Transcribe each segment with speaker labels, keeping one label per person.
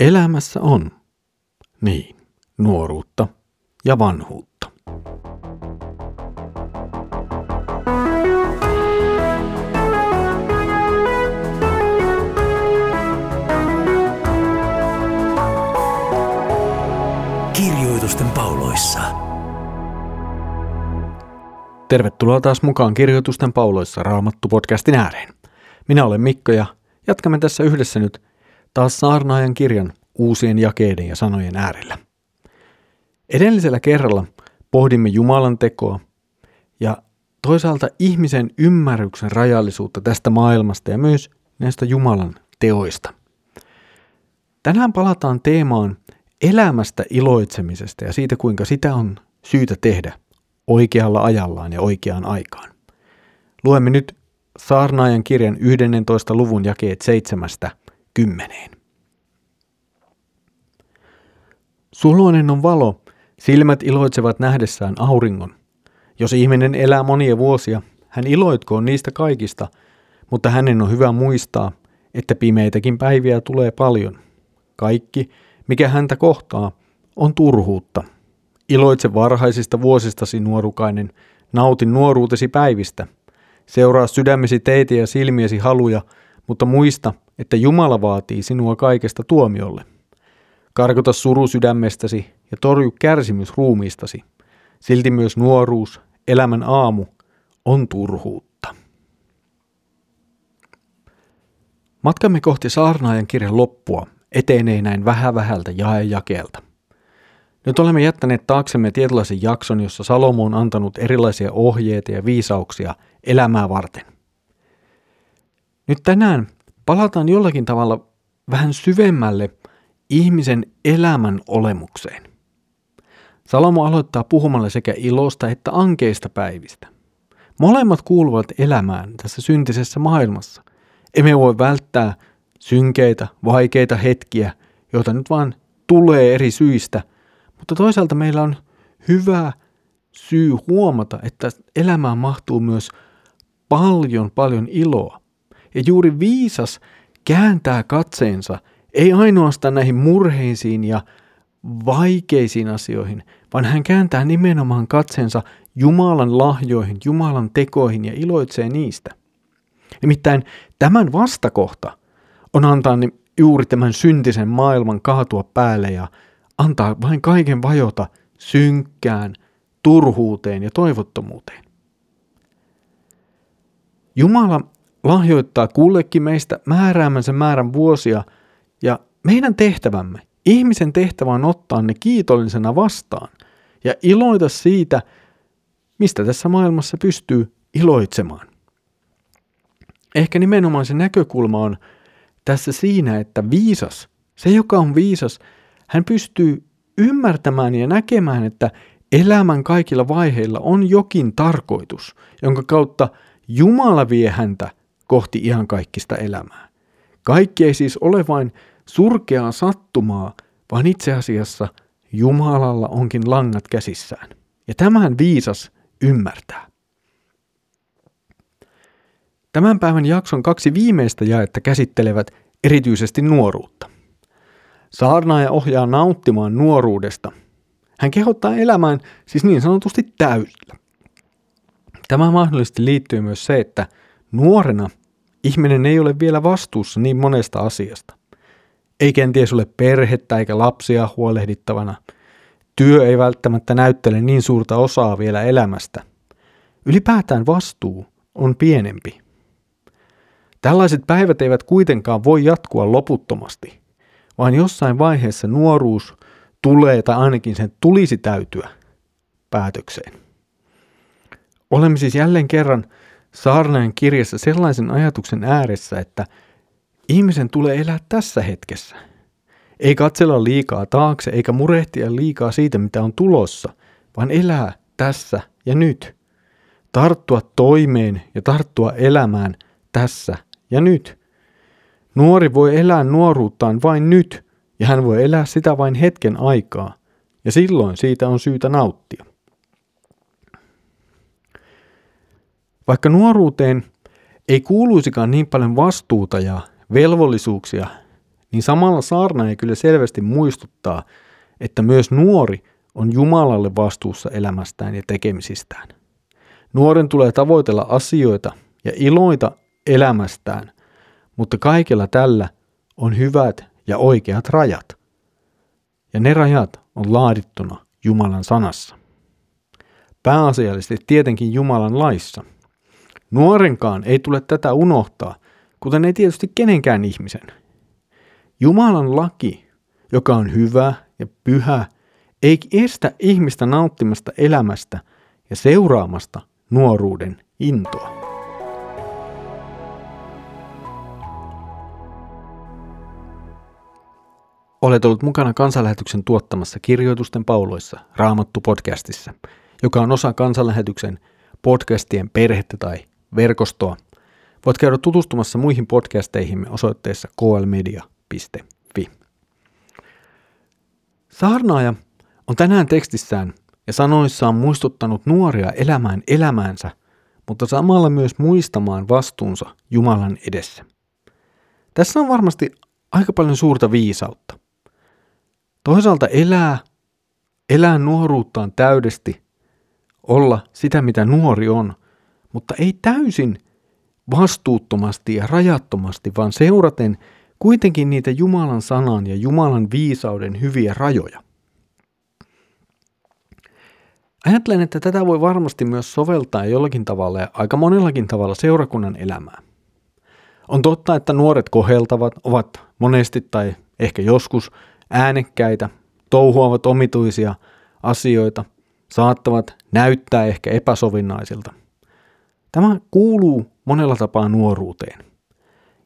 Speaker 1: Elämässä on, niin, nuoruutta ja vanhuutta.
Speaker 2: Kirjoitusten pauloissa.
Speaker 1: Tervetuloa taas mukaan Kirjoitusten pauloissa Raamattu-podcastin ääreen. Minä olen Mikko ja jatkamme tässä yhdessä nyt taas saarnaajan kirjan uusien jakeiden ja sanojen äärellä. Edellisellä kerralla pohdimme Jumalan tekoa ja toisaalta ihmisen ymmärryksen rajallisuutta tästä maailmasta ja myös näistä Jumalan teoista. Tänään palataan teemaan elämästä iloitsemisesta ja siitä, kuinka sitä on syytä tehdä oikealla ajallaan ja oikeaan aikaan. Luemme nyt saarnaajan kirjan 11. luvun jakeet 7 kymmeneen. Suloinen on valo, silmät iloitsevat nähdessään auringon. Jos ihminen elää monia vuosia, hän iloitkoon niistä kaikista, mutta hänen on hyvä muistaa, että pimeitäkin päiviä tulee paljon. Kaikki, mikä häntä kohtaa, on turhuutta. Iloitse varhaisista vuosistasi, nuorukainen, nauti nuoruutesi päivistä. Seuraa sydämesi teitä ja silmiesi haluja, mutta muista, että Jumala vaatii sinua kaikesta tuomiolle. Karkota suru sydämestäsi ja torju kärsimys ruumiistasi. Silti myös nuoruus, elämän aamu, on turhuutta. Matkamme kohti saarnaajan kirjan loppua etenee näin vähän vähältä jae jakeelta. Nyt olemme jättäneet taaksemme tietynlaisen jakson, jossa Salomo on antanut erilaisia ohjeita ja viisauksia elämää varten. Nyt tänään palataan jollakin tavalla vähän syvemmälle ihmisen elämän olemukseen. Salomo aloittaa puhumalla sekä ilosta että ankeista päivistä. Molemmat kuuluvat elämään tässä syntisessä maailmassa. Emme voi välttää synkeitä, vaikeita hetkiä, joita nyt vaan tulee eri syistä, mutta toisaalta meillä on hyvä syy huomata, että elämään mahtuu myös paljon paljon iloa. Ja juuri viisas kääntää katseensa ei ainoastaan näihin murheisiin ja vaikeisiin asioihin, vaan hän kääntää nimenomaan katseensa Jumalan lahjoihin, Jumalan tekoihin ja iloitsee niistä. Nimittäin tämän vastakohta on antaa juuri tämän syntisen maailman kaatua päälle ja antaa vain kaiken vajota synkkään, turhuuteen ja toivottomuuteen. Jumala lahjoittaa kullekin meistä määräämänsä määrän vuosia ja meidän tehtävämme, ihmisen tehtävä on ottaa ne kiitollisena vastaan ja iloita siitä, mistä tässä maailmassa pystyy iloitsemaan. Ehkä nimenomaan se näkökulma on tässä siinä, että viisas, se joka on viisas, hän pystyy ymmärtämään ja näkemään, että elämän kaikilla vaiheilla on jokin tarkoitus, jonka kautta Jumala vie häntä kohti ihan kaikkista elämää. Kaikki ei siis ole vain surkeaa sattumaa, vaan itse asiassa Jumalalla onkin langat käsissään. Ja tämän viisas ymmärtää. Tämän päivän jakson kaksi viimeistä jaetta käsittelevät erityisesti nuoruutta. Saarnaaja ohjaa nauttimaan nuoruudesta. Hän kehottaa elämään siis niin sanotusti täysillä. Tämä mahdollisesti liittyy myös se, että nuorena ihminen ei ole vielä vastuussa niin monesta asiasta. Ei kenties ole perhettä eikä lapsia huolehdittavana. Työ ei välttämättä näyttele niin suurta osaa vielä elämästä. Ylipäätään vastuu on pienempi. Tällaiset päivät eivät kuitenkaan voi jatkua loputtomasti, vaan jossain vaiheessa nuoruus tulee tai ainakin sen tulisi täytyä päätökseen. Olemme siis jälleen kerran saarnaajan kirjassa sellaisen ajatuksen ääressä, että ihmisen tulee elää tässä hetkessä. Ei katsella liikaa taakse eikä murehtia liikaa siitä, mitä on tulossa, vaan elää tässä ja nyt. Tarttua toimeen ja tarttua elämään tässä ja nyt. Nuori voi elää nuoruuttaan vain nyt, ja hän voi elää sitä vain hetken aikaa, ja silloin siitä on syytä nauttia. Vaikka nuoruuteen ei kuuluisikaan niin paljon vastuuta ja velvollisuuksia, niin samalla saarnaaja kyllä selvästi muistuttaa, että myös nuori on Jumalalle vastuussa elämästään ja tekemisistään. Nuoren tulee tavoitella asioita ja iloita elämästään, mutta kaikella tällä on hyvät ja oikeat rajat. Ja ne rajat on laadittuna Jumalan sanassa. Pääasiallisesti tietenkin Jumalan laissa. Nuorenkaan ei tule tätä unohtaa, kuten ei tietysti kenenkään ihmisen. Jumalan laki, joka on hyvä ja pyhä, ei estä ihmistä nauttimasta elämästä ja seuraamasta nuoruuden intoa. Olet ollut mukana kansanlähetyksen tuottamassa kirjoitusten pauloissa Raamattu-podcastissa, joka on osa kansanlähetyksen podcastien perhettä tai verkostoa. Voit käydä tutustumassa muihin podcasteihimme osoitteessa klmedia.fi. Saarnaaja on tänään tekstissään ja sanoissaan muistuttanut nuoria elämään elämäänsä, mutta samalla myös muistamaan vastuunsa Jumalan edessä. Tässä on varmasti aika paljon suurta viisautta. Toisaalta elää, elää nuoruuttaan täydesti, olla sitä mitä nuori on, mutta ei täysin vastuuttomasti ja rajattomasti, vaan seuraten kuitenkin niitä Jumalan sanan ja Jumalan viisauden hyviä rajoja. Ajattelen, että tätä voi varmasti myös soveltaa jollakin tavalla ja aika monellakin tavalla seurakunnan elämää. On totta, että nuoret koheltavat, ovat monesti tai ehkä joskus äänekkäitä, touhuavat omituisia asioita, saattavat näyttää ehkä epäsovinnaisilta. Tämä kuuluu monella tapaa nuoruuteen.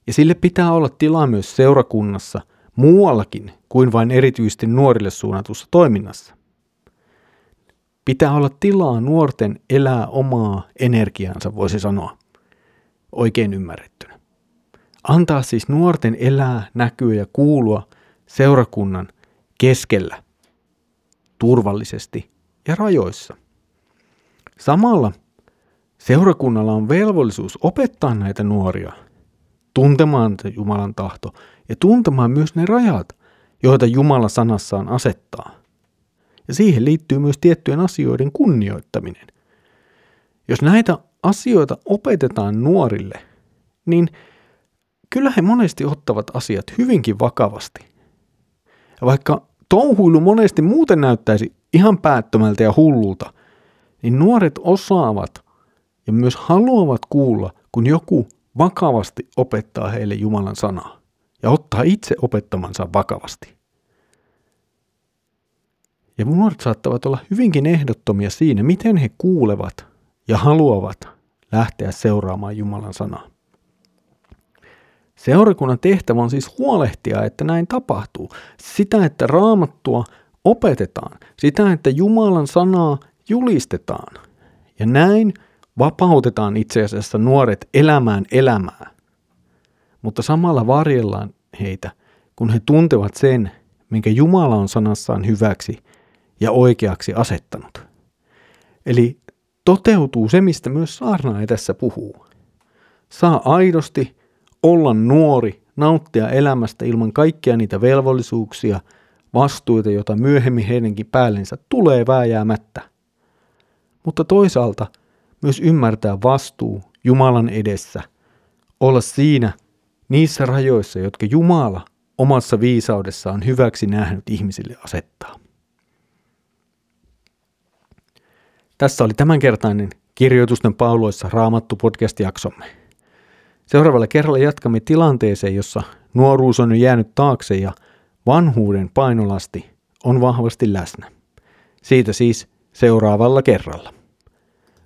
Speaker 1: Ja sille pitää olla tilaa myös seurakunnassa muuallakin kuin vain erityisesti nuorille suunnatussa toiminnassa. Pitää olla tilaa nuorten elää omaa energiaansa, voisi sanoa, oikein ymmärrettynä. Antaa siis nuorten elää, näkyä ja kuulua seurakunnan keskellä, turvallisesti ja rajoissa. Samalla seurakunnalla on velvollisuus opettaa näitä nuoria tuntemaan Jumalan tahto ja tuntemaan myös ne rajat, joita Jumala sanassaan asettaa. Ja siihen liittyy myös tiettyjen asioiden kunnioittaminen. Jos näitä asioita opetetaan nuorille, niin kyllä he monesti ottavat asiat hyvinkin vakavasti. Ja vaikka touhuilu monesti muuten näyttäisi ihan päättömältä ja hullulta, niin nuoret osaavat ja myös haluavat kuulla, kun joku vakavasti opettaa heille Jumalan sanaa ja ottaa itse opettamansa vakavasti. Ja nuoret saattavat olla hyvinkin ehdottomia siinä, miten he kuulevat ja haluavat lähteä seuraamaan Jumalan sanaa. Seurakunnan tehtävä on siis huolehtia, että näin tapahtuu. Sitä, että raamattua opetetaan. Sitä, että Jumalan sanaa julistetaan. Ja näin vapautetaan itse asiassa nuoret elämään elämää. Mutta samalla varjellaan heitä, kun he tuntevat sen, minkä Jumala on sanassaan hyväksi ja oikeaksi asettanut. Eli toteutuu se, mistä myös saarnaaja tässä puhuu. Saa aidosti olla nuori, nauttia elämästä ilman kaikkia niitä velvollisuuksia, vastuita, joita myöhemmin heidänkin päällensä tulee vääjäämättä. Mutta toisaalta myös ymmärtää vastuu Jumalan edessä, olla siinä niissä rajoissa, jotka Jumala omassa viisaudessaan hyväksi nähnyt ihmisille asettaa. Tässä oli tämänkertainen Kirjoitusten pauloissa Raamattu podcast-jaksomme. Seuraavalla kerralla jatkamme tilanteeseen, jossa nuoruus on jo jäänyt taakse ja vanhuuden painolasti on vahvasti läsnä. Siitä siis seuraavalla kerralla.